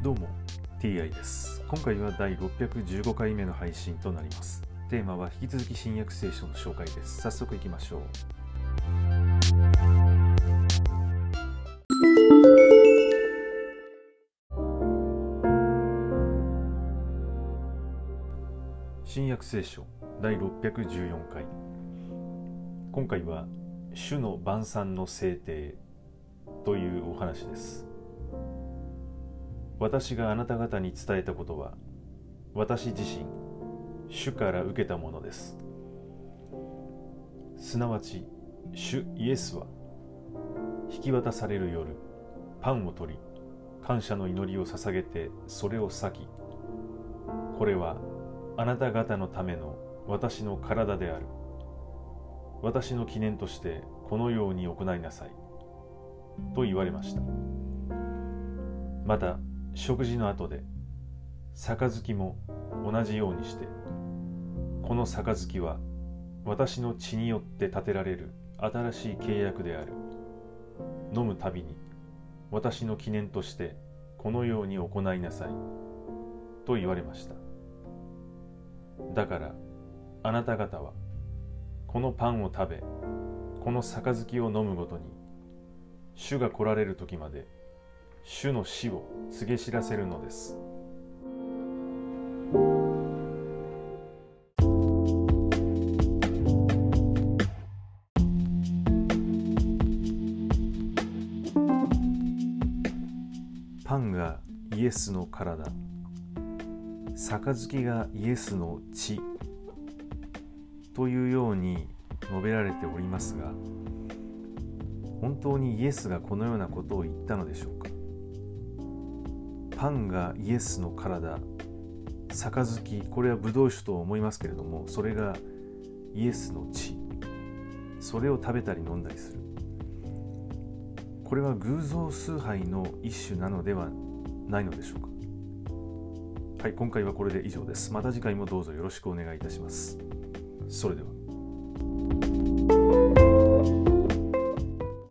どうも TI です。今回は第615回目の配信となります。テーマは引き続き新約聖書の紹介です。早速いきましょう。新約聖書第614回。今回は主の晩餐の制定というお話です。私があなた方に伝えたことは私自身主から受けたものです。すなわち主イエスは引き渡される夜パンを取り感謝の祈りを捧げてそれを裂きこれはあなた方のための私の体である。私の記念としてこのように行いなさい。と言われました。また食事の後で杯も同じようにしてこの杯は私の血によって立てられる新しい契約である。飲むたびに私の記念としてこのように行いなさいと言われました。だからあなた方はこのパンを食べこの杯を飲むごとに主が来られる時まで主の死を告げ知らせるのです。パンがイエスの体。杯がイエスの血。というように述べられておりますが本当にイエスがこのようなことを言ったのでしょうか？パンがイエスの体。杯。これはブドウ酒と思いますけれどもそれがイエスの血。それを食べたり飲んだりする。これは偶像崇拝の一種なのではないのでしょうか。はい今回はこれで以上です。また次回もどうぞよろしくお願いいたします。それでは。